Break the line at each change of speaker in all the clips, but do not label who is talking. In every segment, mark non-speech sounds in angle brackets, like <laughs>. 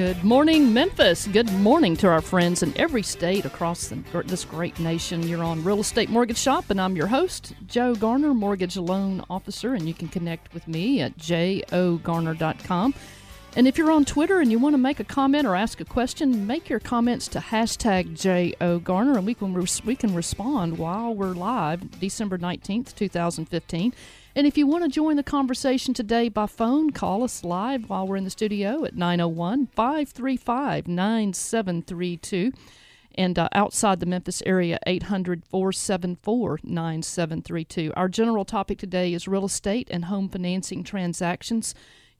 Good morning, Memphis. Good morning to our friends in every state across the, this great nation. You're on Real Estate Mortgage Shop, and I'm your host, Joe Garner, Mortgage Loan Officer, and you can connect with me at jogarner.com. And if you're on Twitter and you want to make a comment or ask a question, make your comments to hashtag JOGarner, and we can, we can respond while we're live, December 19th, 2015. And if you want to join the conversation today by phone, call us live while we're in the studio at 901 535 9732. And uh, outside the Memphis area, 800 474 9732. Our general topic today is real estate and home financing transactions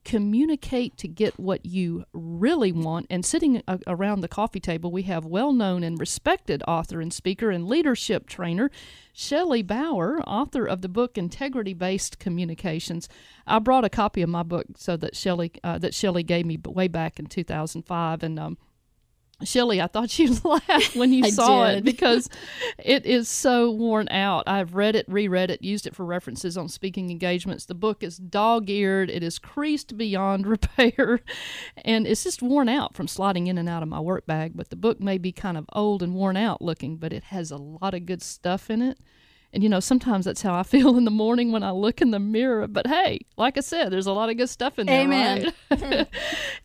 communicate to get what you really want. And sitting a- around the coffee table, we have well known and respected author and speaker and leadership trainer, Shelley Bauer, author of the book Integrity Based Communications. I brought a copy of my book so that Shelley uh, that Shelley gave me way back in 2005, and um, Shelley, I thought you'd <laughs> laugh when you saw
did.
it because <laughs> it is so worn out. I've read it, reread it, used it for references on speaking engagements. The book is dog eared, it is creased beyond <laughs> repair, and it's just worn out from sliding in and out of my work bag. But the book may be kind of old and worn out looking, but it has a lot of good stuff in it. And you know, sometimes that's how I <laughs> feel in the morning when I look in the mirror. But hey, like I said, there's a lot of good stuff in there.
Amen.
right? <laughs> Hmm.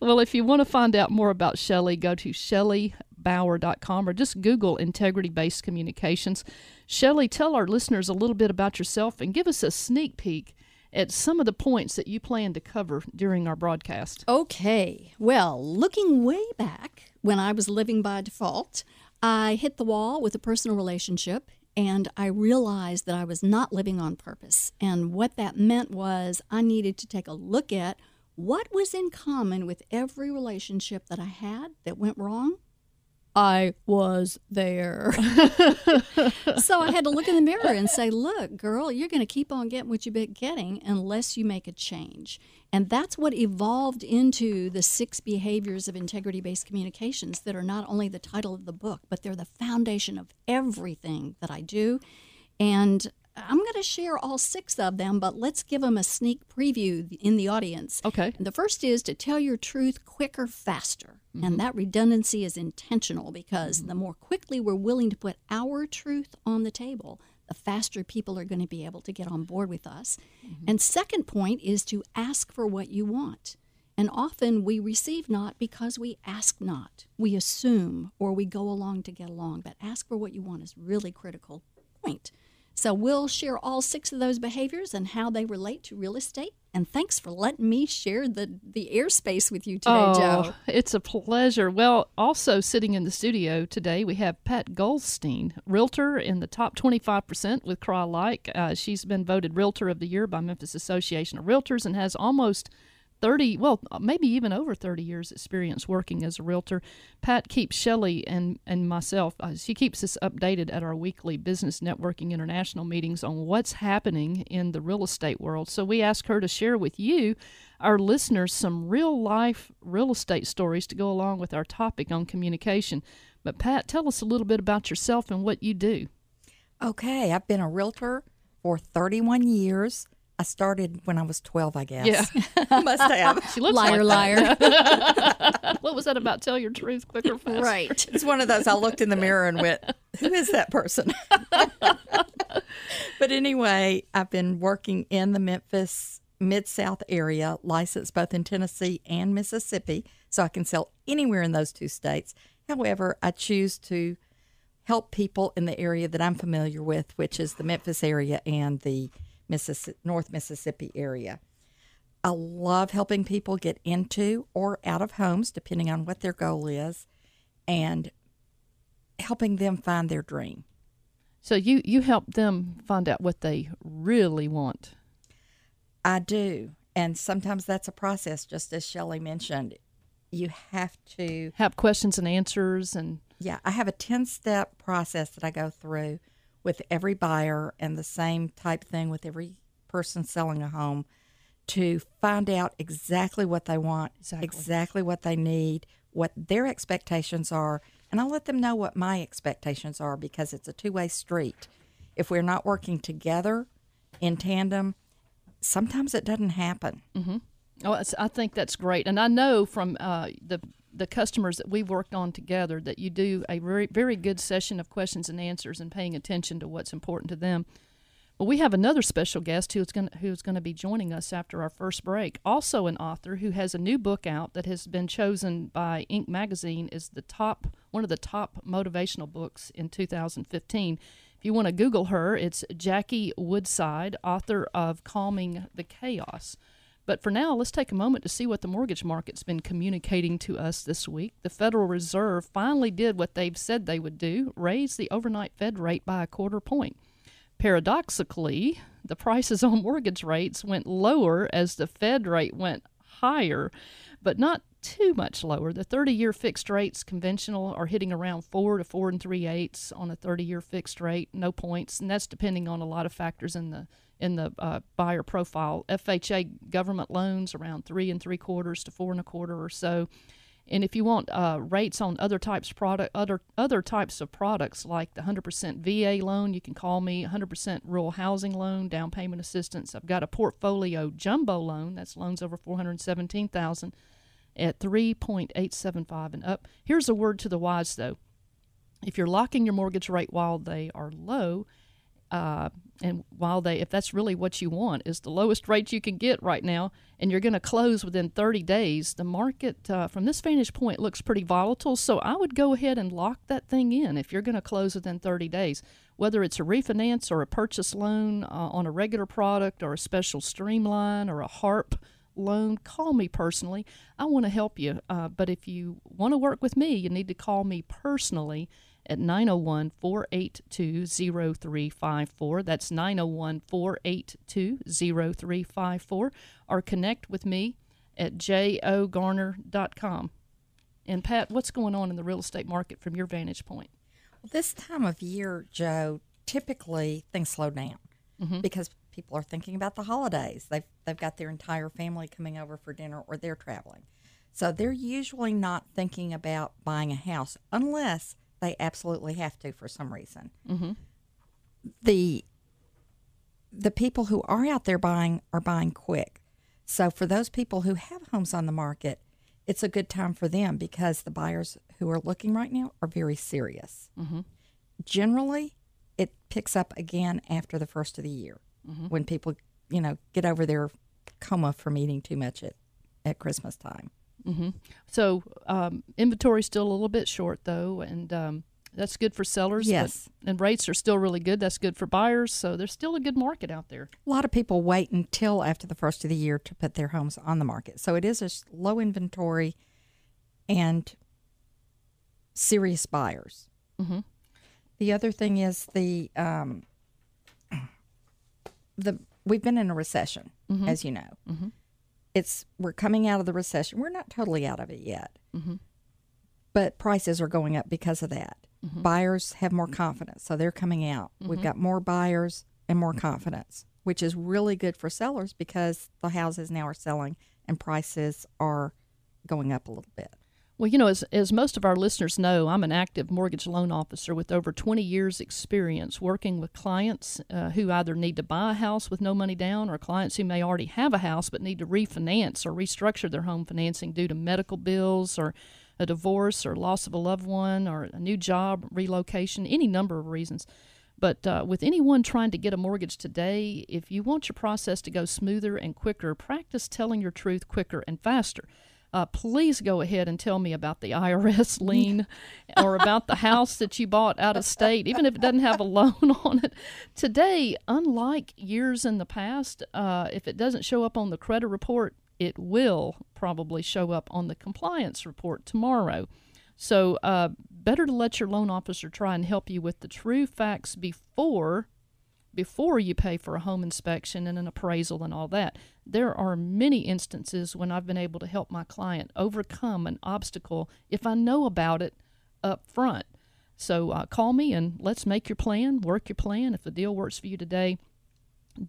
<laughs> well, if you want to find out more about Shelley, go to shelleybauer.com or just Google integrity based communications. Shelley, tell our listeners a little bit about yourself and give us a sneak peek at some of the points that you plan to cover during our broadcast.
Okay. Well, looking way back when I was living by default, I hit the wall with a personal relationship and I realized that I was not living on purpose. And what that meant was I needed to take a look at what was in common with every relationship that I had that went wrong. I was there. <laughs> so I had to look in the mirror and say, look, girl, you're going to keep on getting what you've been getting unless you make a change. And that's what evolved into the six behaviors of integrity based communications that are not only the title of the book, but they're the foundation of everything that I do. And I'm going to share all six of them, but let's give them a sneak preview in the audience.
Okay.
The first is to tell your truth quicker, faster. And mm-hmm. that redundancy is intentional because mm-hmm. the more quickly we're willing to put our truth on the table, the faster people are going to be able to get on board with us. Mm-hmm. And second point is to ask for what you want. And often we receive not because we ask not. We assume or we go along to get along. But ask for what you want is really critical point. So we'll share all six of those behaviors and how they relate to real estate. And thanks for letting me share the, the airspace with you today, Joe.
It's a pleasure. Well, also sitting in the studio today, we have Pat Goldstein, realtor in the top 25% with Crye-Leike. Uh, she's been voted Realtor of the Year by Memphis Association of Realtors and has almost 30, well, maybe even over 30 years experience working as a realtor. Pat keeps Shelley and, and myself, uh, she keeps us updated at our weekly Business Networking International meetings on what's happening in the real estate world. So we ask her to share with you, our listeners, some real life real estate stories to go along with our topic on communication. But Pat, tell us a little bit about yourself and what you do.
Okay, I've been a realtor for 31 years. I started when I was 12, I guess.
Yeah. <laughs>
Must have.
She looks
liar,
like
liar. <laughs>
what was that about? Tell your truth quicker, <laughs> faster.
right.
It's one of those I looked in the mirror and went, Who is that person? but anyway, I've been working in the Memphis Mid South area, licensed both in Tennessee and Mississippi, so I can sell anywhere in those two states. However, I choose to help people in the area that I'm familiar with, which is the Memphis area and the Mississippi, North Mississippi area. I love helping people get into or out of homes, depending on what their goal is, and helping them find their dream.
So you you help them find out what they really want.
I do. And sometimes that's a process, just as Shelley mentioned. You have to,
Have questions and answers and
yeah, I have a 10 step process that I go through with every buyer, and the same type thing with every person selling a home to find out exactly what they want,
Exactly.
exactly what they need, what their expectations are, and I'll let them know what my expectations are because it's a two way street. If we're not working together in tandem, sometimes it doesn't happen.
Oh, it's, I think that's great, and I know from uh, the the customers that we've worked on together that you do a very very good session of questions and answers and paying attention to what's important to them. Well, we have another special guest who's going who's going to be joining us after our first break. Also, an author who has a new book out that has been chosen by Inc. magazine is the top one of the top motivational books in 2015. If you want to Google her, it's Jackie Woodside, author of Calming the Chaos. But for now, let's take a moment to see what the mortgage market's been communicating to us this week. The Federal Reserve finally did what they've said they would do raise the overnight Fed rate by a quarter point. Paradoxically, the prices <laughs> on mortgage rates went lower as the Fed rate went higher, but not too much lower. The 30 year fixed rates conventional are hitting around 4 to 4 and 3 eighths on a 30 year fixed rate, no points, and that's depending on a lot of factors in the in the uh, buyer profile. FHA government loans around three and three quarters to four and a quarter or so. And if you want uh, rates on other types product, other other types of products like the 100% VA loan, you can call me. 100% rural housing loan, down payment assistance. I've got a portfolio jumbo loan. That's loans over 417,000 at 3.875 and up. Here's a word to the wise though. If you're locking your mortgage rate while they are low, uh, and while they if that's really what you want is the lowest rate you can get right now and you're going to close within 30 days the market uh, from this vantage point looks pretty volatile. So i would go ahead and lock that thing in if you're going to close within 30 days whether it's a refinance or a purchase loan uh, on a regular product or a special streamline or a harp loan call me personally. I want to help you uh, but if you want to work with me you need to call me personally at 901 482 0354. That's 901 482 0354. Or connect with me at jogarner.com. And Pat, what's going on in the real estate market from your vantage point?
Well, this time of year, Joe, typically things slow down mm-hmm. because people are thinking about the holidays. They've, they've got their entire family coming over for dinner or they're traveling. So they're usually not thinking about buying a house unless they absolutely have to for some reason. Mm-hmm. The the people who are out there buying are buying quick. So for those people who have homes on the market, it's a good time for them because the buyers who are looking right now are very serious. Mm-hmm. Generally, it picks up again after the first of the year mm-hmm. when people, you know, get over their coma from eating too much at, at Christmas time.
Mm-hmm. So um, inventory still a little bit short though, and um, that's good for sellers.
Yes,
but, and rates are still really good. That's good for buyers. So there's still a good market out there.
A lot of people wait until after the first of the year to put their homes on the market. So it is a low inventory and serious buyers. Mm-hmm. The other thing is the um, <clears throat> the we've been in a recession, mm-hmm. as you know. Mm-hmm it's we're coming out of the recession. We're not totally out of it yet, mm-hmm. but prices are going up because of that. Mm-hmm. Buyers have more confidence, so they're coming out. Mm-hmm. We've got more buyers and more confidence, which is really good for sellers because the houses now are selling and prices are going up a little bit.
Well, you know, as, as most of our listeners know, I'm an active mortgage loan officer with over 20 years' experience working with clients uh, who either need to buy a house with no money down or clients who may already have a house but need to refinance or restructure their home financing due to medical bills or a divorce or loss of a loved one or a new job, relocation, any number of reasons. But uh, with anyone trying to get a mortgage today, if you want your process to go smoother and quicker, practice telling your truth quicker and faster uh, please go ahead and tell me about the IRS <laughs> lien or about the house that you bought out of state, even if it doesn't have a loan <laughs> on it. Today, unlike years in the past, uh, if it doesn't show up on the credit report, it will probably show up on the compliance report tomorrow. So, uh, better to let your loan officer try and help you with the true facts before before you pay for a home inspection and an appraisal and all that. There are many instances when I've been able to help my client overcome an obstacle if I know about it up front. So uh, call me and let's make your plan, work your plan. If the deal works for you today,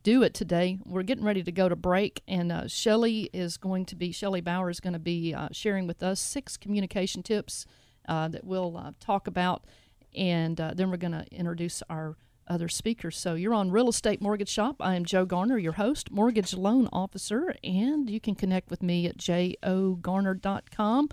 do it today. We're getting ready to go to break, and uh, Shelley is going to be, Shelley Bauer is going to be uh, sharing with us six communication tips uh, that we'll uh, talk about, and uh, then we're going to introduce our other speakers. So you're on Real Estate Mortgage Shop. I am Joe Garner, your host, mortgage loan officer, and you can connect with me at jogarner.com.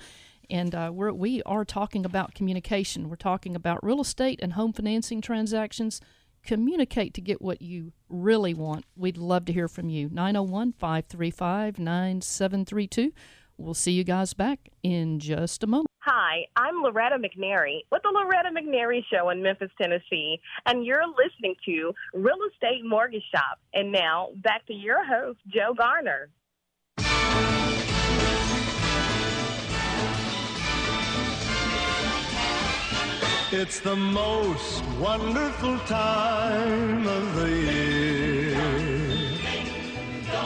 And uh, we're, we are talking about communication. We're talking about real estate and home financing transactions. Communicate to get what you really want. We'd love to hear from you. 901 535 9732. We'll see you guys back in just a moment.
Hi, I'm Loretta McNary with the Loretta McNary Show in Memphis, Tennessee, and you're listening to Real Estate Mortgage Shop. And now, back to your host, Joe Garner.
It's the most wonderful time of the year.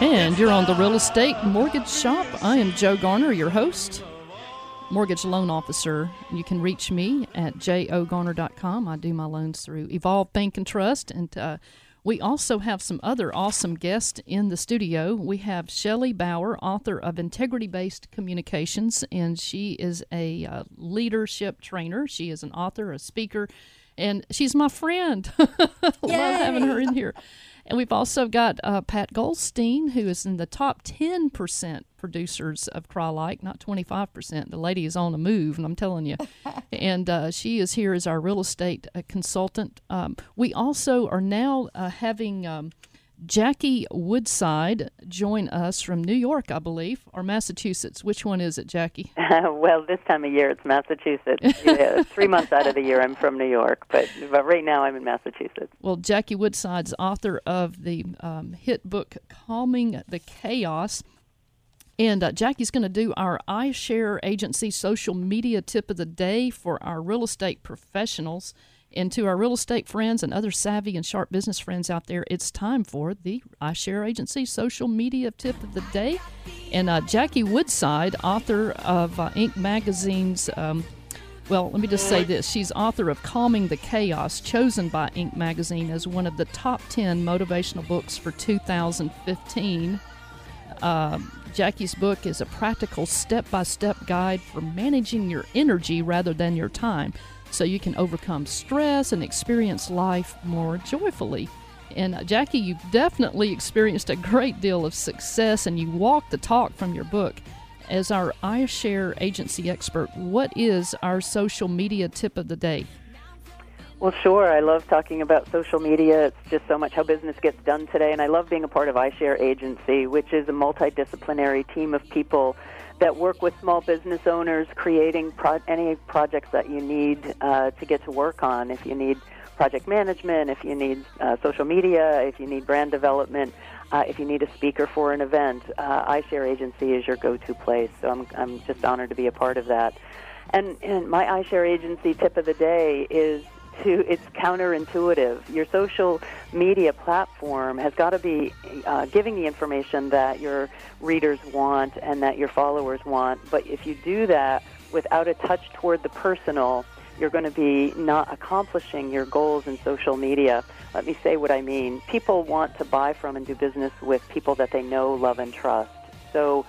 And you're on the Real Estate Mortgage Shop. I am Joe Garner, your host, mortgage loan officer. You can reach me at jogarner.com. I do my loans through Evolve Bank and Trust. And uh, we also have some other awesome guests in the studio. We have Shelley Bauer, author of Integrity Based Communications, and she is a uh, leadership trainer. She is an author, a speaker, and she's my friend. <laughs> Love having her in here. And we've also got uh, Pat Goldstein, who is in the top 10% producers of Crye-Leike, not 25%. The lady is on the move, and I'm telling you. <laughs> and uh, she is here as our real estate uh, consultant. Um, we also are now uh, having um, Jackie Woodside join us from New York, I believe, or Massachusetts. Which one is it, Jackie? <laughs>
well, this time of year it's Massachusetts. yeah, three <laughs> months out of the year I'm from New York, but, but right now I'm in Massachusetts.
Well, Jackie Woodside's author of the um, hit book Calming the Chaos. And uh, Jackie's going to do our iShare agency social media tip of the day for our real estate professionals. And to our real estate friends and other savvy and sharp business friends out there, it's time for the iShare Agency social media tip of the day. And uh, Jackie Woodside, author of uh, Inc. Magazine's, um, well, let me just say this. She's author of Calming the Chaos, chosen by Inc. Magazine as one of the top 10 motivational books for 2015. Uh, Jackie's book is a practical step by step guide for managing your energy rather than your time so you can overcome stress and experience life more joyfully. And uh, Jackie, you've definitely experienced a great deal of success and you walk the talk from your book. As our iShare agency expert, what is our social media tip of the day?
Well, sure. I love talking about social media. It's just so much how business gets done today. And I love being a part of iShare Agency, which is a multidisciplinary team of people that work with small business owners creating pro- any projects that you need uh, to get to work on. If you need project management, if you need uh, social media, if you need brand development, uh, if you need a speaker for an event, uh, iShare Agency is your go-to place. So I'm, I'm just honored to be a part of that. And, and my iShare Agency tip of the day is to it's counterintuitive. Your social media platform has got to be uh, giving the information that your readers want and that your followers want. But if you do that without a touch toward the personal, you're going to be not accomplishing your goals in social media. Let me say what I mean. People want to buy from and do business with people that they know, love, and trust. So,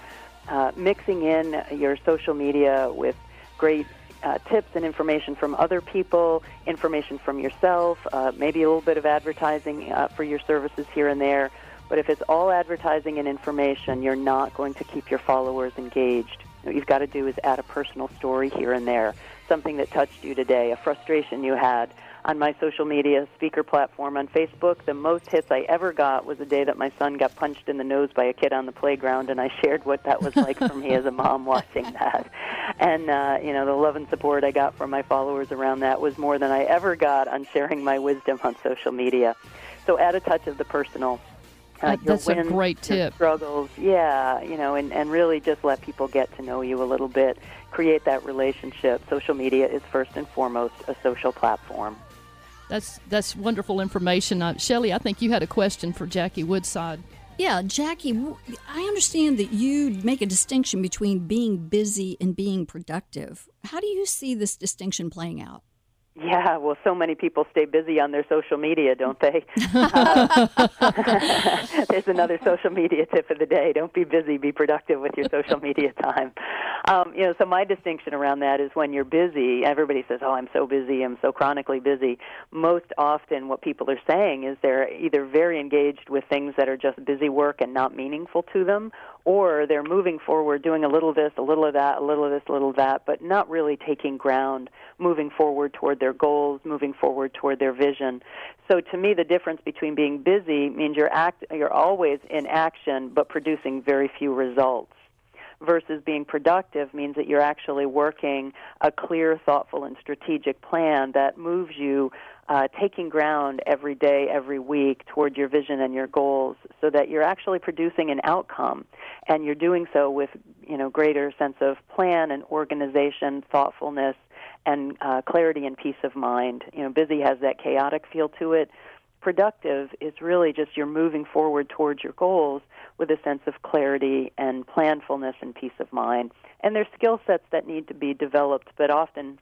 uh, mixing in your social media with great uh, tips and information from other people, information from yourself, uh, maybe a little bit of advertising uh, for your services here and there. But if it's all advertising and information, you're not going to keep your followers engaged. What you've got to do is add a personal story here and there, something that touched you today, a frustration you had, on my social media speaker platform on Facebook. The most hits I ever got was the day that my son got punched in the nose by a kid on the playground, and I <laughs> shared what that was like for me as a mom watching that. And uh, you know, the love and support I got from my followers around that was more than I ever got on sharing my wisdom on social media. So add a touch of the personal.
Uh, That's
wins,
a great tip.
Struggles, yeah, you know, and, and really just let people get to know you a little bit, create that relationship. Social media is first and foremost a social platform.
That's that's wonderful information. Uh, Shelley, I think you had a question for Jackie Woodside.
Yeah, Jackie, I understand that you make a distinction between being busy and being productive. How do you see this distinction playing out?
Yeah, well, so many people stay busy on their social media, don't they? <laughs> Uh, <laughs> there's another social media tip of the day. Don't be busy, be productive with your social media time. Um, you know, so my distinction around that is when you're busy, everybody says, oh, I'm so busy, I'm so chronically busy. Most often, what people are saying is they're either very engaged with things that are just busy work and not meaningful to them, or they're moving forward, doing a little of this, a little of that, a little of this, a little of that, but not really taking ground, moving forward toward their goals, moving forward toward their vision. So to me, the difference between being busy means you're act, you're always in action, but producing very few results. Versus being productive means that you're actually working a clear, thoughtful, and strategic plan that moves you uh, taking ground every day, every week toward your vision and your goals, so that you're actually producing an outcome, and you're doing so with you know greater sense of plan and organization, thoughtfulness, and uh, clarity and peace of mind. You know, busy has that chaotic feel to it. Productive is really just you're moving forward towards your goals with a sense of clarity and planfulness and peace of mind. And there's skill sets that need to be developed, but often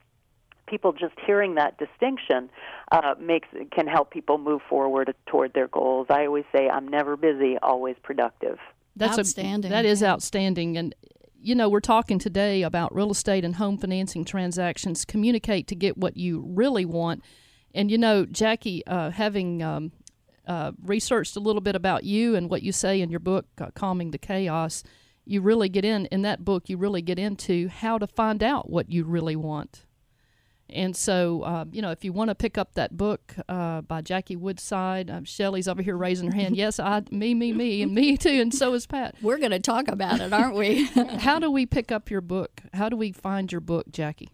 people just hearing that distinction uh, makes can help people move forward toward their goals. I always say I'm never busy, always productive.
That's
Outstanding.
A, that is outstanding, and you know we're talking today about real estate and home financing transactions. Communicate to get what you really want, and you know Jackie, uh, having um, uh, researched a little bit about you and what you say in your book, uh, Calming the Chaos. You really get in in that book. You really get into how to find out what you really want. And so, uh, you know, if you want to pick up that book uh, by Jackie Woodside, um, Shelley's over here raising her hand. Yes, I, me, me, me, and me too, and so is Pat.
We're going to talk about it, aren't we? <laughs>
How do we pick up your book? How do we find your book, Jackie?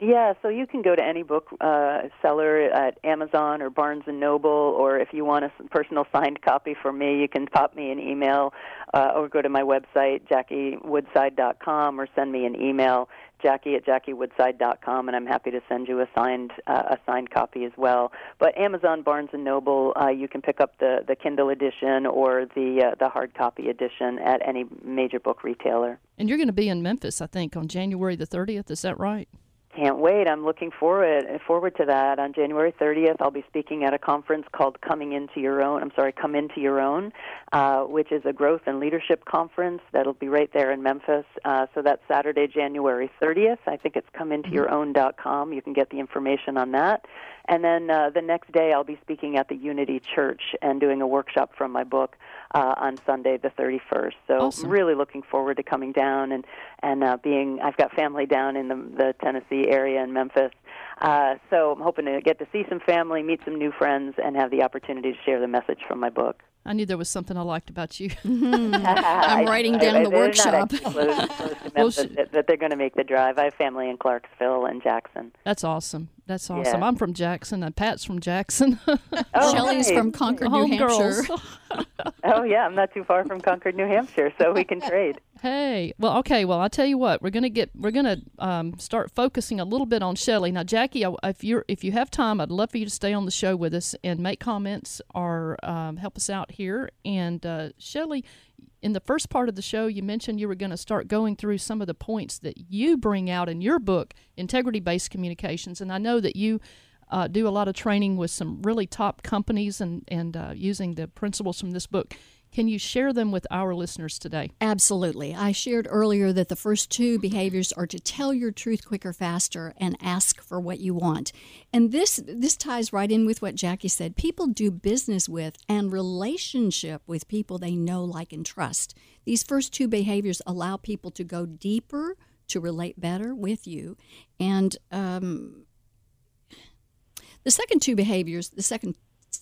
Yeah, so you can go to any book uh, seller at Amazon or Barnes and Noble, or if you want a personal signed copy for me, you can pop me an email uh, or go to my website, jackiewoodside.com, or send me an email, jackie at jackiewoodside.com, and I'm happy to send you a signed uh, a signed copy as well. But Amazon, Barnes and Noble, uh, you can pick up the, the Kindle edition or the uh, the hard copy edition at any major book retailer.
And you're going to be in Memphis, I think, on January the 30th. Is that right?
Can't wait. I'm looking forward forward to that. On January 30th, I'll be speaking at a conference called Coming Into Your Own. I'm sorry, Come Into Your Own, uh, which is a growth and leadership conference that'll be right there in Memphis. Uh, so that's Saturday, January 30th. I think it's comeintoyourown.com. You can get the information on that. And then uh, the next day, I'll be speaking at the Unity Church and doing a workshop from my book uh, on Sunday, the 31st. So
Awesome.
really looking forward to coming down and and uh, being. I've got family down in the, the Tennessee area in Memphis, uh, so I'm hoping to get to see some family, meet some new friends, and have the opportunity to share the message from my book.
I knew there was something I liked about you. <laughs>
I'm <laughs> writing down the
they're
workshop.
Not close, close <laughs> to
Well,
Memphis,
sh-
but- but they're going to make the drive. I have family in Clarksville and Jackson.
That's awesome. That's awesome.
Yeah.
I'm from Jackson, and Pat's from Jackson. <laughs>
Oh,
Shelley's
nice.
from Concord, New Hampshire.
Homegirls. <laughs>
Oh yeah, I'm not too far from Concord, New Hampshire, so we can trade.
Hey, well, okay. Well, I'll tell you what. We're gonna get. We're gonna um, start focusing a little bit on Shelley now. Jackie, if you're if you have time, I'd love for you to stay on the show with us and make comments or um, help us out here. And uh, Shelley, in the first part of the show, you mentioned you were going to start going through some of the points that you bring out in your book, Integrity Based Communications. And I know that you uh, do a lot of training with some really top companies and and uh, using the principles from this book. Can you share them with our listeners today?
Absolutely. I shared earlier that the first two behaviors are to tell your truth quicker, faster, and ask for what you want. And this this ties right in with what Jackie said. People do business with and relationship with people they know, like, and trust. These first two behaviors allow people to go deeper, to relate better with you, and um, the second two behaviors, the second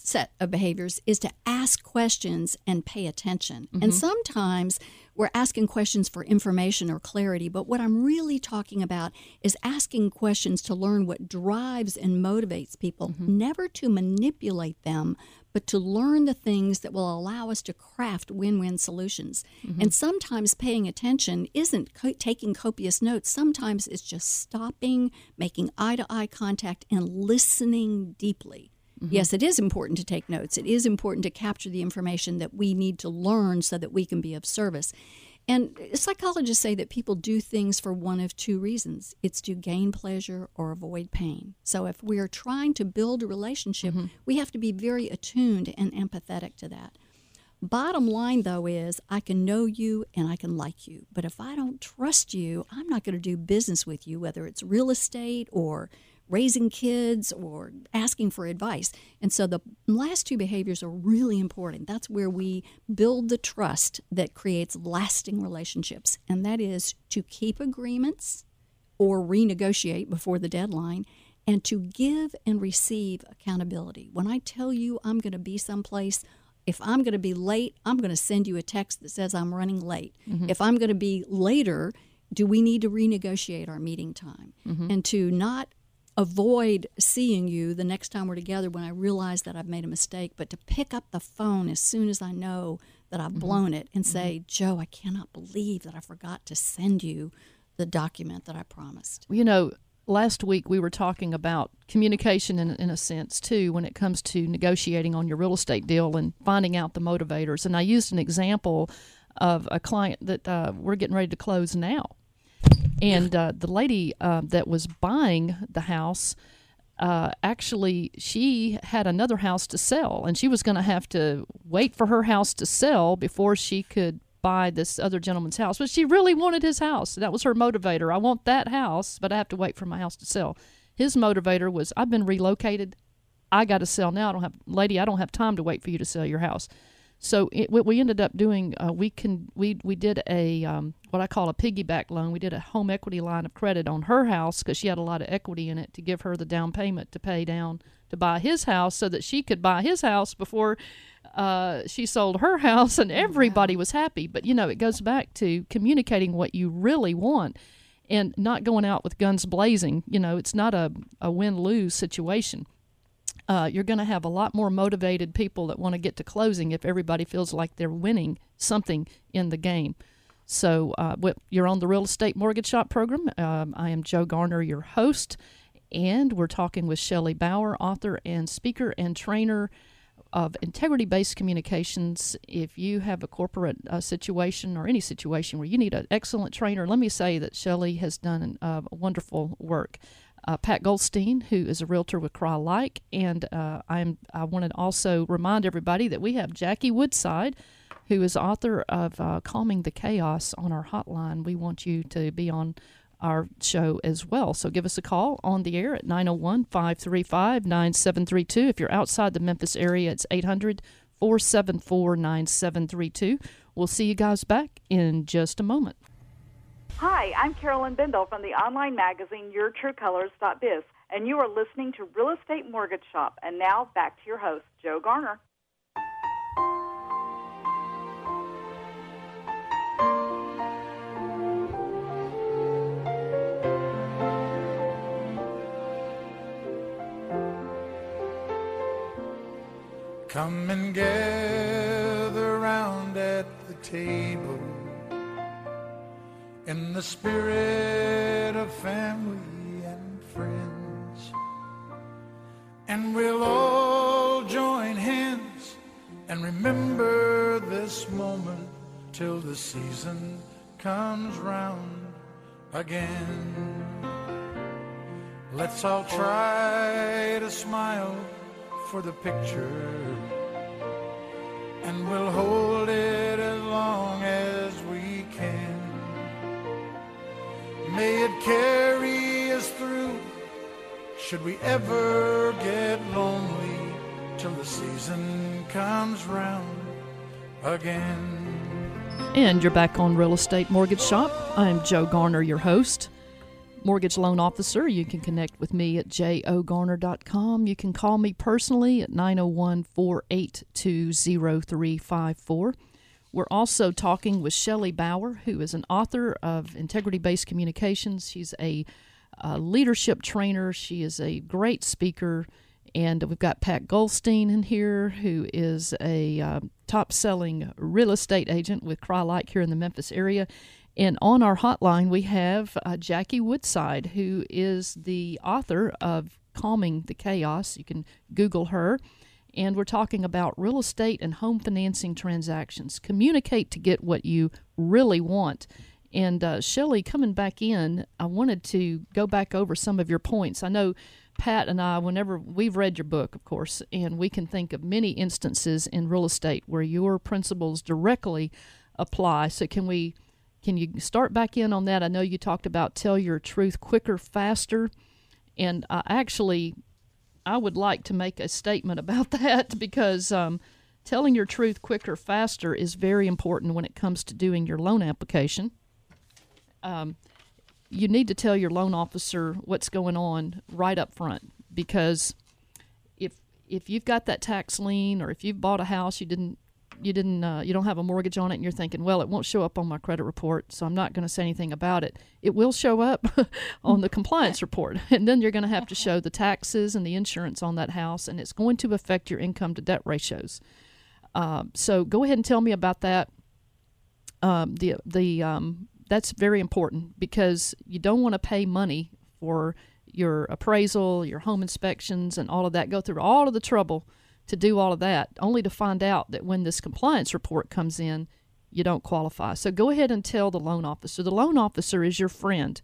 set of behaviors is to ask questions and pay attention. And mm-hmm. sometimes we're asking questions for information or clarity, but what I'm really talking about is asking questions to learn what drives and motivates people, mm-hmm. never to manipulate them, but to learn the things that will allow us to craft win win solutions. Mm-hmm. And sometimes paying attention isn't co- taking copious notes, sometimes it's just stopping, making eye to eye contact, and listening deeply. Mm-hmm. Yes, it is important to take notes. It is important to capture the information that we need to learn so that we can be of service. And psychologists say that people do things for one of two reasons it's to gain pleasure or avoid pain. So if we are trying to build a relationship, mm-hmm. we have to be very attuned and empathetic to that. Bottom line, though, is I can know you and I can like you. But if I don't trust you, I'm not going to do business with you, whether it's real estate or raising kids or asking for advice. And so the last two behaviors are really important. That's where we build the trust that creates lasting relationships. And that is to keep agreements or renegotiate before the deadline and to give and receive accountability. When I tell you I'm going to be someplace, if I'm going to be late, I'm going to send you a text that says I'm running late. Mm-hmm. If I'm going to be later, do we need to renegotiate our meeting time? Mm-hmm. And to not avoid seeing you the next time we're together when I realize that I've made a mistake, but to pick up the phone as soon as I know that I've blown it and say, Joe, I cannot believe that I forgot to send you the document that I promised.
You know, last week we were talking about communication in, in a sense too when it comes to negotiating on your real estate deal and finding out the motivators. And I used an example of a client that uh, we're getting ready to close now. And uh, the lady uh, that was buying the house, uh, actually, she had another house to sell, and she was going to have to wait for her house to sell before she could buy this other gentleman's house. But she really wanted his house. That was her motivator. I want that house, but I have to wait for my house to sell. His motivator was, I've been relocated. I got to sell now. I don't have, lady, I don't have time to wait for you to sell your house. So it, what we ended up doing, uh, we can we we did a um, what I call a piggyback loan. We did a home equity line of credit on her house because she had a lot of equity in it to give her the down payment to pay down to buy his house, so that she could buy his house before uh, she sold her <laughs> house, and everybody was happy. But you know, it goes back to communicating what you really want and not going out with guns blazing. You know, it's not a, a win lose situation uh, you're going to have a lot more motivated people that want to get to closing if everybody feels like they're winning something in the game. So uh, you're on the Real Estate Mortgage Shop program. Um, I am Joe Garner, your host, and we're talking with Shelley Bauer, author and speaker and trainer of integrity based communications. If you have a corporate uh, situation or any situation where you need an excellent trainer, let me say that Shelley has done uh, wonderful work uh, Pat Goldstein, who is a realtor with Crye-Leike, and uh, I'm I want to also remind everybody that we have Jackie Woodside, who is author of uh, Calming the Chaos on our hotline. We want you to be on our show as well. So give us a call on the air at 901 535 9732. If you're outside the Memphis area, it's 800 474 9732. We'll see you guys back in just a moment.
Hi, I'm Carolyn Bendel from the online magazine YourTrueColors.biz, and you are listening to Real Estate Mortgage Shop. And now back to your host, Joe Garner.
Come and gather round at the table in the spirit of family and friends. And we'll all join hands and remember this moment till the season comes round again. Let's all try to smile for the picture, and we'll hold it as long as we can. May it carry us through, should we ever get lonely, till the season comes round again.
And you're back on Real Estate Mortgage Shop. I'm Joe Garner, your host, mortgage loan officer. You can connect with me at jogarner.com. You can call me personally at 901 482 0354. We're also talking with Shelley Bauer, who is an author of Integrity Based Communications. She's a, a leadership trainer, she is a great speaker. And we've got Pat Goldstein in here, who is a uh, top selling real estate agent with Crye-Leike here in the Memphis area. And on our hotline, we have uh, Jackie Woodside, who is the author of calming the chaos. You can Google her. And we're talking about real estate and home financing transactions. Communicate to get what you really want. And uh, Shelley, coming back in, I wanted to go back over some of your points. I know Pat and I, whenever we've read your book, of course, and we can think of many instances in real estate where your principles directly apply. So, can we? Can you start back in on that? I know you talked about tell your truth quicker, faster, and I actually I would like to make a statement about <laughs> that because um, telling your truth quicker, faster is very important when it comes to doing your loan application. Um, you need to tell your loan officer what's going on right up front because if if you've got that tax lien or if you've bought a house you didn't you didn't uh, you don't have a mortgage on it and you're thinking well it won't show up on my credit report so i'm not going to say anything about it it will show up <laughs> on the <laughs> compliance report <laughs> and then you're going to have to show the taxes and the insurance on that house and it's going to affect your income to debt ratios. Uh, so go ahead and tell me about that. Um, the the um, that's very important because you don't want to pay money for your appraisal, your home inspections, and all of that. Go through all of the trouble to do all of that, only to find out that when this compliance report comes in, you don't qualify. So go ahead and tell the loan officer. The loan officer is your friend.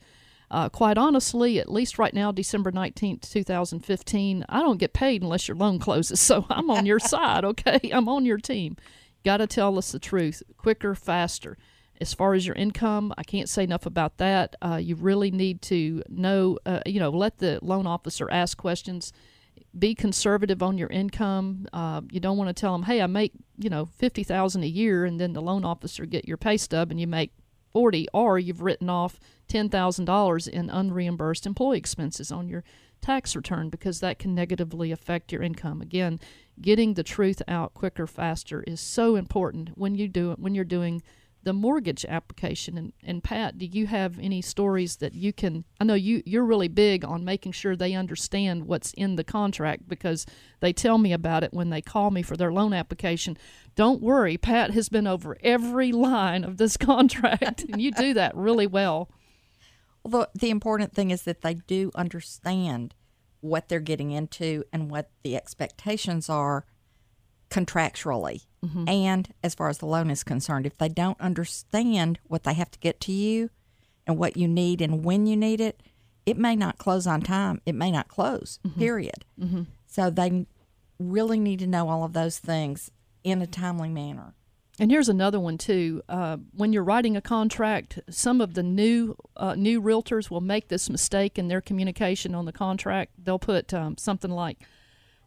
Uh, quite honestly, at least right now, December 19th, 2015, I don't get paid unless your loan closes. <laughs> So I'm on your <laughs> side, okay? I'm on your team. Got to tell us the truth quicker, faster. As far as your income, I can't say enough about that. Uh, you really need to know, uh, you know, let the loan officer ask questions. Be conservative on your income. Uh, you don't want to tell them, "Hey, I make you know fifty thousand a year," and then the loan officer get your pay stub and you make forty, or you've written off ten thousand dollars in unreimbursed employee expenses on your tax return because that can negatively affect your income. Again, getting the truth out quicker, faster is so important when you do it when you're doing the mortgage application. And, and Pat, do you have any stories that you can? I know you you're really big on making sure they understand what's in the contract because they tell me about it when they call me for their loan application. Don't worry, Pat has been over every line of this <laughs> contract, and you do that really well.
Well, the, the important thing is that they do understand what they're getting into and what the expectations are contractually. Mm-hmm. And as far as the loan is concerned, if they don't understand what they have to get to you and what you need and when you need it, it may not close on time. It may not close, mm-hmm. period. Mm-hmm. So they really need to know all of those things in a timely manner.
And here's another one too. Uh, when you're writing a contract, some of the new uh, new realtors will make this mistake in their communication on the contract. They'll put um, something like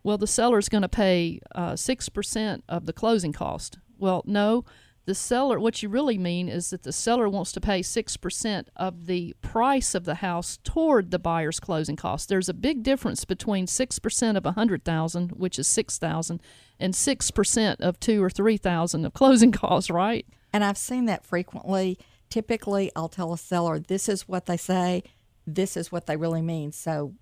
well, the seller's going to pay uh, 6% of the closing cost. Well, no, the seller, what you really mean is that the seller wants to pay 6% of the price of the house toward the buyer's closing cost. There's a big difference between 6% of 100,000, which is 6,000, and 6% of 2 or 3,000 of closing <laughs> costs, right?
And I've seen that frequently. Typically, I'll tell a seller, this is what they say, this is what they really mean. So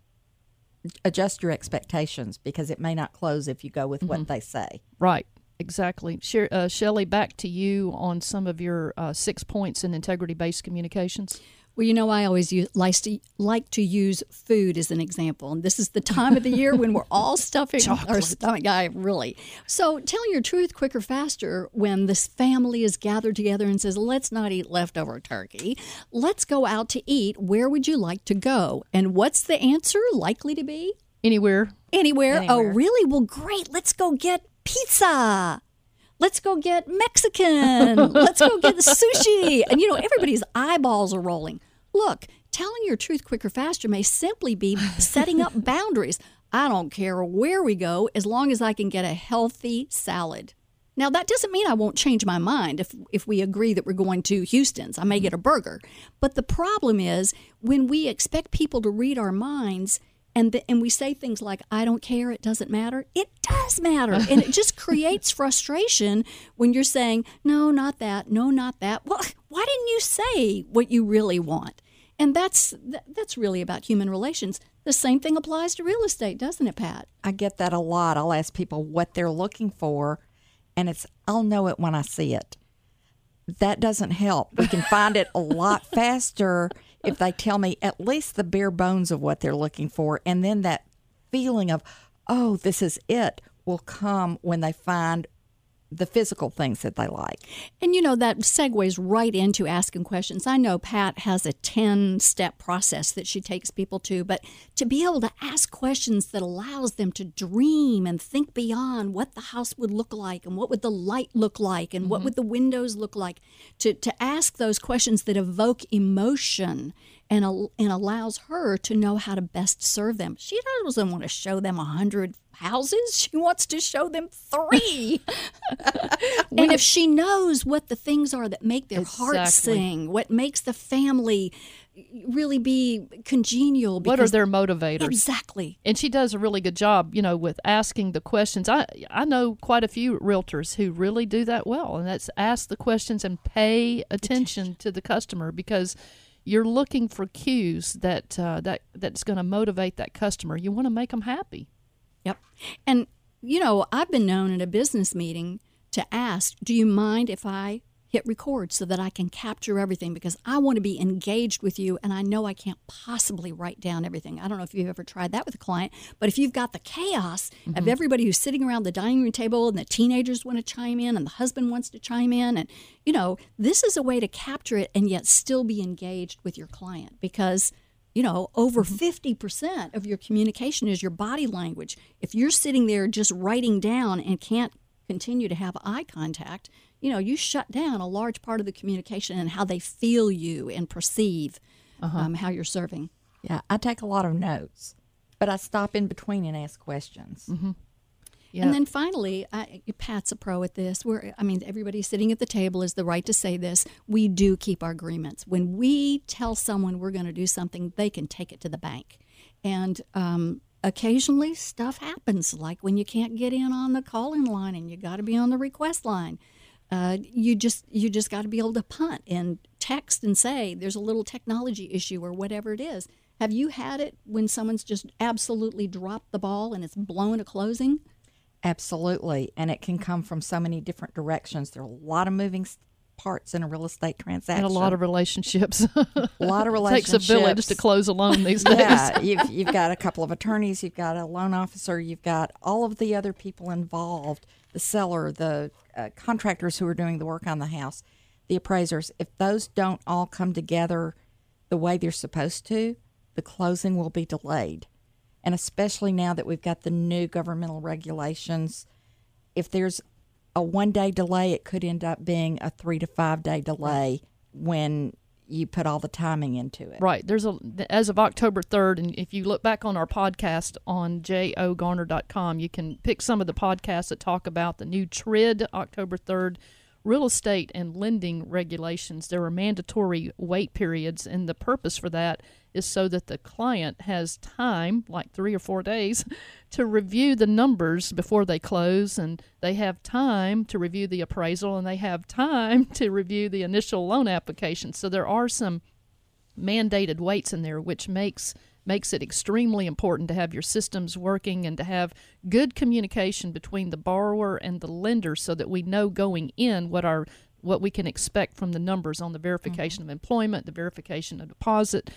adjust your expectations because it may not close if you go with mm-hmm. what they say.
Right. Exactly. She- uh, Shelley, back to you on some of your uh, six points in integrity based communications.
Well, you know, I always use, like, to, like to use food as an example. And this is the time of the year when we're all <laughs> stuffing
Chocolate.
our stomach. I really. So tell your truth quicker, faster when this family is gathered together and says, let's not eat leftover turkey. Let's go out to eat. Where would you like to go? And what's the answer likely to be?
Anywhere.
Anywhere. Oh, Anywhere. Oh, really? Well, great. Let's go get pizza let's go get Mexican. let's go get sushi. <laughs> And you know, everybody's eyeballs are rolling. Look, telling your truth quicker, faster may simply be setting up boundaries. I don't care where we go as long as I can get a healthy salad. Now, that doesn't mean I won't change my mind if, if we agree that we're going to Houston's. I may get a burger. But the problem is when we expect people to read our minds and, the, and we say things like, I don't care, it doesn't matter, it does matter. and it just <laughs> creates frustration when you're saying, no, not that, no, not that. Well, why didn't you say what you really want? And that's that's really about human relations. The same thing applies to real estate, doesn't it, Pat?
I get that a lot. I'll ask people what they're looking for, and it's I'll know it when I see it. That doesn't help. We can find it a lot <laughs> faster if they tell me at least the bare bones of what they're looking for, and then that feeling of, oh, this is it, will come when they find the physical things that they like.
And you know, that segues right into asking questions. I know Pat has a 10 step process that she takes people to, but to be able to ask questions that allows them to dream and think beyond what the house would look like and what would the light look like and what mm-hmm. would the windows look like, to, to ask those questions that evoke emotion and, al- and allows her to know how to best serve them. She doesn't want to show them a hundred houses. <laughs> She wants to show them three. <laughs> <laughs> and if she knows what the things are that make their heart
Exactly.
sing, what makes the family really be congenial,
What are their motivators?
exactly?
and she does a really good job, you know, with asking the questions. I I know quite a few realtors who really do that well, and that's ask the questions and pay attention to the customer because you're looking for cues that uh, that that's going to motivate that customer. You want to make them happy.
Yep. And, you know, I've been known in a business meeting to ask, do you mind if I hit record so that I can capture everything? Because I want to be engaged with you and I know I can't possibly write down everything. I don't know if you've ever tried that with a client, but if you've got the chaos of mm-hmm. everybody who's sitting around the dining room table and the teenagers want to chime in and the husband wants to chime in, and, you know, this is a way to capture it and yet still be engaged with your client because you know, over mm-hmm. 50% of your communication is your body language. If you're sitting there just writing down and can't continue to have eye contact, you know, you shut down a large part of the communication and how they feel you and perceive uh-huh. um, how you're serving.
Yeah, I take a lot of notes, but I stop in between and ask questions. Mm-hmm.
Yeah.
And then finally, I, Pat's a pro at this. We're, I mean, everybody sitting at the table is the right to say this. We do keep our agreements. When we tell someone we're going to do something, they can take it to the bank. And um, occasionally, stuff happens, like when you can't get in on the call-in line and you got to be on the request line. Uh, you just you just got to be able to punt and text and say there's a little technology issue or whatever it is. Have you had it when someone's just absolutely dropped the ball and it's blown a closing?
Absolutely. And it can come from so many different directions. There are a lot of moving parts in a real estate transaction.
and a lot of relationships.
a lot of <laughs>
takes a village to close a loan these days.
Yeah, <laughs> you've, you've got a couple of attorneys, you've got a loan officer, you've got all of the other people involved the seller, the uh, contractors who are doing the work on the house, the appraisers. If those don't all come together the way they're supposed to, the closing will be delayed. And especially now that we've got the new governmental regulations, if there's a one day delay, it could end up being a three to five day delay when you put all the timing into it.
Right. There's a as of October 3rd, and if you look back on our podcast on jogarner.com, you can pick some of the podcasts that talk about the new TRID October 3rd real estate and lending regulations. There are mandatory wait periods, and the purpose for that is so that the client has time, like three or four days, <laughs> to review the numbers before they close, and they have time to review the appraisal, and they have time <laughs> to review the initial loan application. So there are some mandated waits in there, which makes makes it extremely important to have your systems working and to have good communication between the borrower and the lender so that we know going in what our what we can expect from the numbers on the verification of employment, the verification of deposit.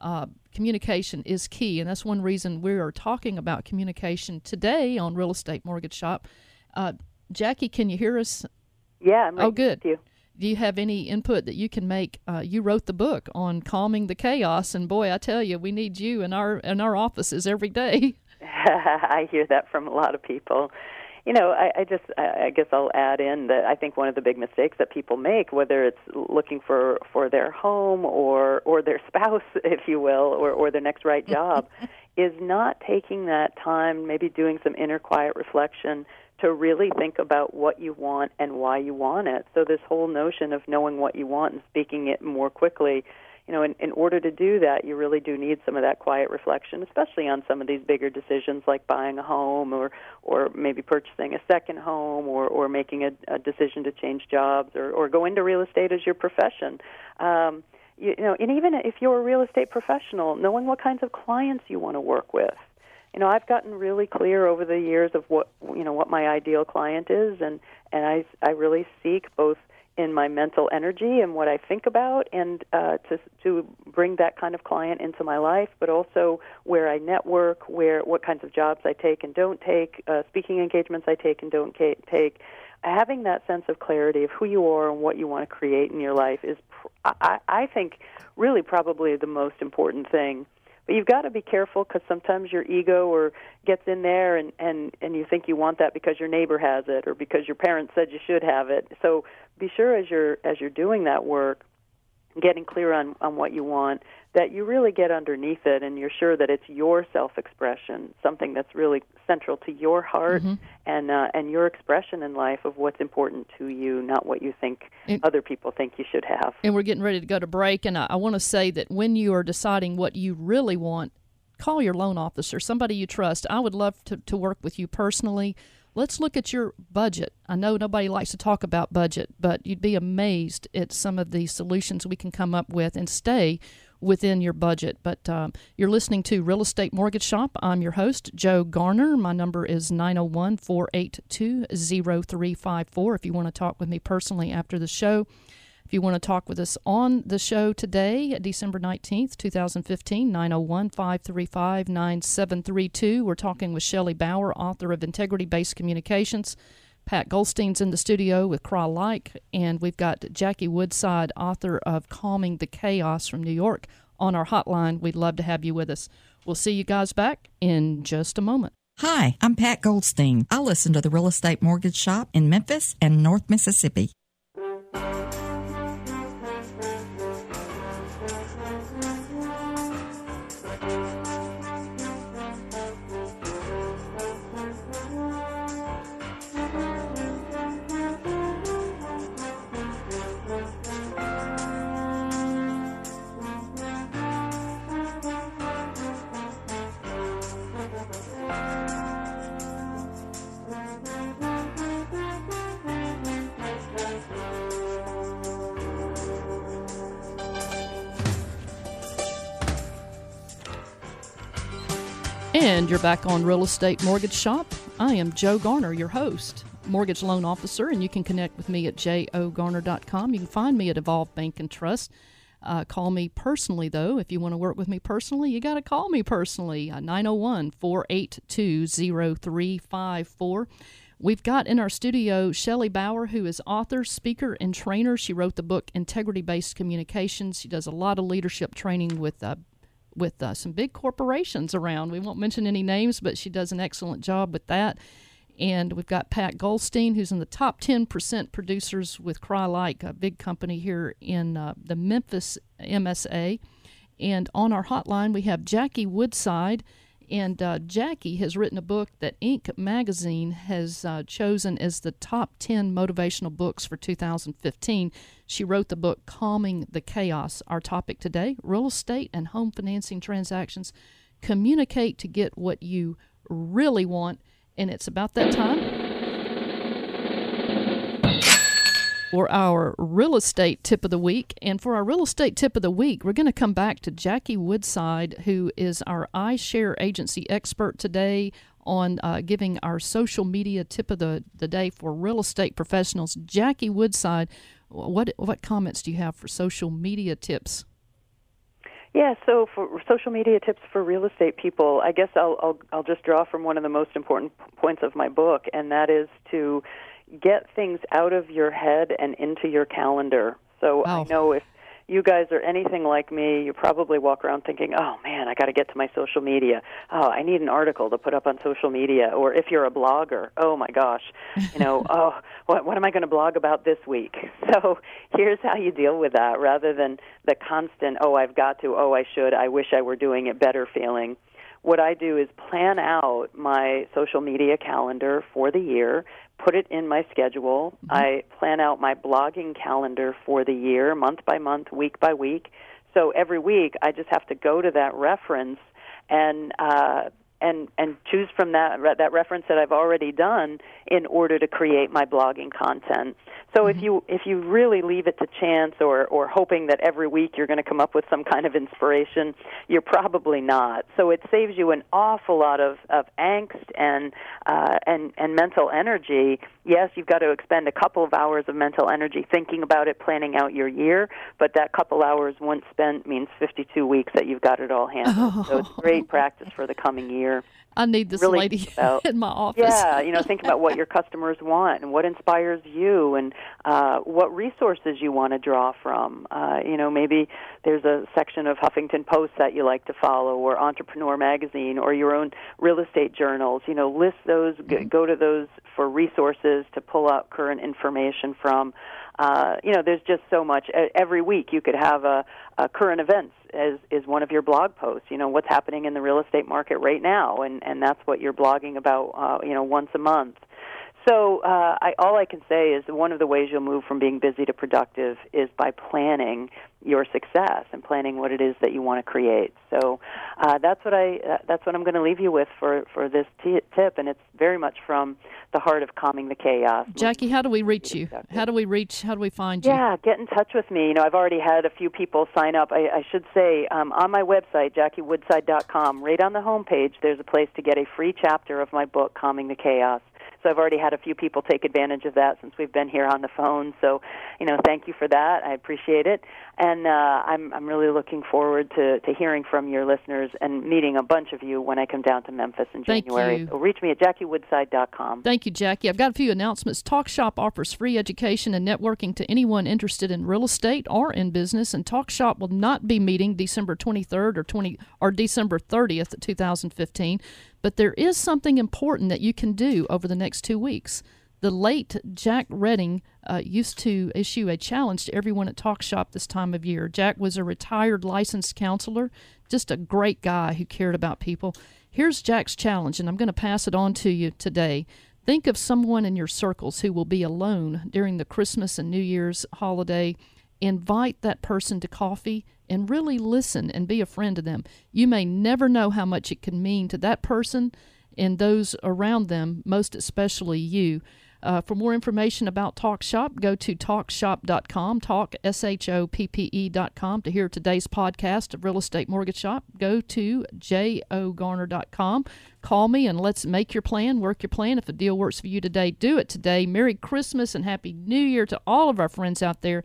Uh, communication is key, and that's one reason we are talking about communication today on Real Estate Mortgage Shop. Uh, Jackie, can you hear us?
Yeah, I'm
Oh,
right
good. Do you have any input that you can make? Uh, you wrote the book on calming the chaos, and boy, I tell you, we need you in our in our offices every day. <laughs> <laughs>
I hear that from a lot of people. You know, I, I just, I I guess I'll add in that I think one of the big mistakes that people make, whether it's looking for for their home or or their <laughs> spouse, if you will, or or their next right job, is not taking that time, maybe doing some inner quiet reflection to really think about what you want and why you want it. So this whole notion of knowing what you want and speaking it more quickly you know, in, in order to do that, you really do need some of that quiet reflection, especially on some of these bigger decisions like buying a home or, or maybe purchasing a second home or, or making a, a decision to change jobs or, or go into real estate as your profession. Um, you, you know, and even if you're a real estate professional, knowing what kinds of clients you want to work with. You know, I've gotten really clear over the years of what you know what my ideal client is, and and I I really seek both in my mental energy and what I think about, and uh, to to bring that kind of client into my life, but also where I network, where what kinds of jobs I take and don't take, uh, speaking engagements I take and don't take. Having that sense of clarity of who you are and what you want to create in your life is, I, I think, really probably the most important thing but you've got to be careful because sometimes your ego or gets in there and and and you think you want that because your neighbor has it or because your parents said you should have it. So be sure as you're as you're doing that work getting clear on on what you want that you really get underneath it and you're sure that it's your self-expression, something that's really central to your heart mm-hmm. and uh, and your expression in life of what's important to you, not what you think and, other people think you should have.
And we're getting ready to go to break, and I, I want to say that when you are deciding what you really want, call your loan officer, somebody you trust. I would love to, to work with you personally. Let's look at your budget. I know nobody likes to talk about budget, but you'd be amazed at some of the solutions we can come up with and stay within your budget. But um, you're listening to Real Estate Mortgage Shop. I'm your host, Joe Garner. My number is 901 482 0354 if you want to talk with me personally after the show. If you want to talk with us on the show today, December 19th, 2015, 901 535 9732. We're talking with Shelley Baur, author of Integrity Based Communications. Pat Goldstein's in the studio with Crye-Leike, and we've got Jackie Woodside, author of Calming the Chaos from New York, on our hotline. We'd love to have you with us. We'll see you guys back in just a moment.
Hi, I'm Pat Goldstein. I listen to the Real Estate Mortgage Shop in Memphis and North Mississippi.
You're back on Real Estate Mortgage Shop. I am Joe Garner, your host, mortgage loan officer, and you can connect with me at jogarner.com. You can find me at Evolve Bank and Trust. Uh, call me personally, though. If you want to work with me personally, you got to call me personally, uh, 901 482 0354. We've got in our studio Shelley Baur, who is author, speaker, and trainer. She wrote the book Integrity Based Communications. She does a lot of leadership training with uh, with uh, some big corporations around. We won't mention any names, but she does an excellent job with that. And we've got Pat Goldstein, who's in the top 10% producers with Crye-Leike, a big company here in uh, the Memphis MSA. And on our hotline, we have Jackie Woodside. And uh, Jackie has written a book that Inc. magazine has uh, chosen as the top 10 motivational books for 2015. She wrote the book Calming the Chaos. Our topic today real estate and home financing transactions. Communicate to get what you really want. And it's about that time for our real estate tip of the week. And for our real estate tip of the week, we're going to come back to Jackie Woodside, who is our iShare agency expert today on uh, giving our social media tip of the, the day for real estate professionals. Jackie Woodside, what what comments do you have for social media tips?
Yeah, so for social media tips for real estate people, I guess I'll I'll, I'll just draw from one of the most important points of my book, and that is to get things out of your head and into your calendar. So wow. I know if you guys are anything like me, you probably walk around thinking, "Oh man, I got to get to my social media. Oh, I need an article to put up on social media." Or if you're a blogger, "Oh my gosh, you know, <laughs> oh, what what am I going to blog about this week?" <laughs> So, here's how you deal with that rather than the constant, "Oh, I've got to. Oh, I should. I wish I were doing it better." feeling what I do is plan out my social media calendar for the year put it in my schedule. Mm-hmm. I plan out my blogging calendar for the year, month by month, week by week. So every week, I just have to go to that reference and uh, and and choose from that that reference that I've already done in order to create my blogging content. So if you if you really leave it to chance or or hoping that every week you're going to come up with some kind of inspiration, you're probably not. So it saves you an awful lot of of angst and uh, and and mental energy. Yes, you've got to expend a couple of hours of mental energy thinking about it, planning out your year, but that couple hours once spent means 52 weeks that you've got it all handled. So it's great <laughs> practice for the coming year. Sure.
I need this
Really
lady <laughs>
about-
in my office.
Yeah, you know, think about what your <laughs> customers want and what inspires you and uh, what resources you want to draw from. Uh, you know, maybe there's a section of Huffington Post that you like to follow or Entrepreneur Magazine or your own real estate journals. You know, list those, g- go to those for resources to pull out current information from. Uh, you know, there's just so much. Every week you could have a, a current events as is one of your blog posts. You know, what's happening in the real estate market right now, and and that's what you're blogging about. Uh, you know, once a month. So uh, I, all I can say is one of the ways you'll move from being busy to productive is by planning your success and planning what it is that you want to create. So uh, that's what I uh, that's what I'm going to leave you with for for this t- tip, and it's very much from the heart of calming the chaos.
Jackie, how do we reach you? How do we reach? How do we find you?
Yeah, get in touch with me. You know, I've already had a few people sign up. I, I should say um, on my website, JackieWoodside.com, right on the homepage, there's a place to get a free chapter of my book, Calming the Chaos. So I've already had a few people take advantage of that since we've been here on the phone. So, you know, thank you for that. I appreciate it, and uh, I'm I'm really looking forward to to hearing from your listeners and meeting a bunch of you when I come down to Memphis in
Thank
January.
you.
So reach me at JackieWoodside.com.
Thank you, Jackie. I've got a few announcements. Talk Shoppe offers free education and networking to anyone interested in real estate or in business, and Talk Shoppe will not be meeting December 23rd or 20 or December 30th, 2015. But there is something important that you can do over the next two weeks. The late Jack Redding uh, used to issue a challenge to everyone at Talk Shoppe this time of year. Jack was a retired licensed counselor, just a great guy who cared about people. Here's Jack's challenge, and I'm going to pass it on to you today. Think of someone in your circles who will be alone during the Christmas and New Year's holiday. Invite that person to coffee and really listen and be a friend to them. You may never know how much it can mean to that person and those around them, most especially you. Uh, for more information about Talk Shoppe, go to talkshoppe.com, talk, S-H-O-P-P-E dot com. To hear today's podcast of Real Estate Mortgage Shop, go to jogarner.com. Call me and let's make your plan, work your plan. If a deal works for you today, do it today. Merry Christmas and Happy New Year to all of our friends out there.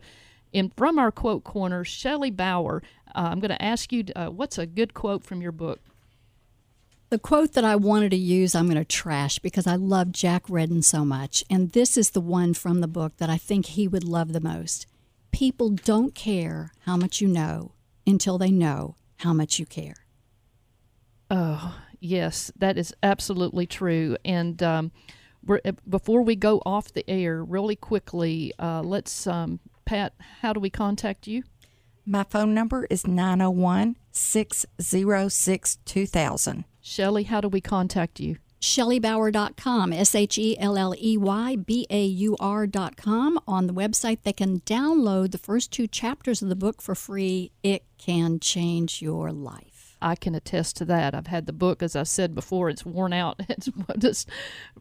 And from our quote corner, Shelley Baur, uh, I'm going to ask you, uh, what's a good quote from your book?
The quote that I wanted to use, I'm going to trash because I love Jack Redden so much. And this is the one from the book that I think he would love the most. People don't care how much you know until they know how much you care.
Oh, yes, that is absolutely true. And um, we're, uh, before we go off the air, really quickly, uh, let's, um, Pat, how do we contact you?
My phone number is 901 606 2000.
Shelley, how do we contact you?
ShelleyBaur.com, S H E L L E Y B A U R.com. On the website, they can download the first two chapters of the book for free. It can change your life.
I can attest to that. I've had the book, as I said before, it's worn out. <laughs> It's just,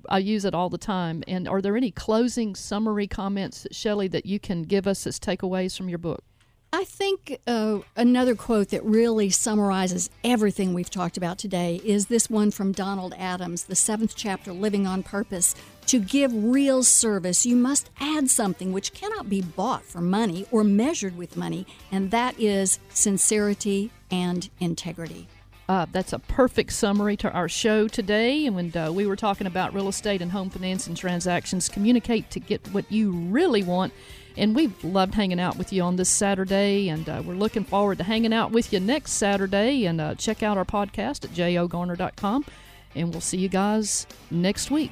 I use it all the time. And are there any closing summary comments, Shelley, that you can give us as takeaways from your book?
I think uh, another quote that really summarizes everything we've talked about today is this one from Donald Adams, the seventh chapter, Living on Purpose. To give real service, you must add something which cannot be bought for money or measured with money, and that is sincerity and integrity.
Uh, that's a perfect summary to our show today. And when uh, we were talking about real estate and home financing transactions, communicate to get what you really want. And we've loved hanging out with you on this Saturday, and uh, we're looking forward to hanging out with you next Saturday. And uh, check out our podcast at jogarner.com. And we'll see you guys next week.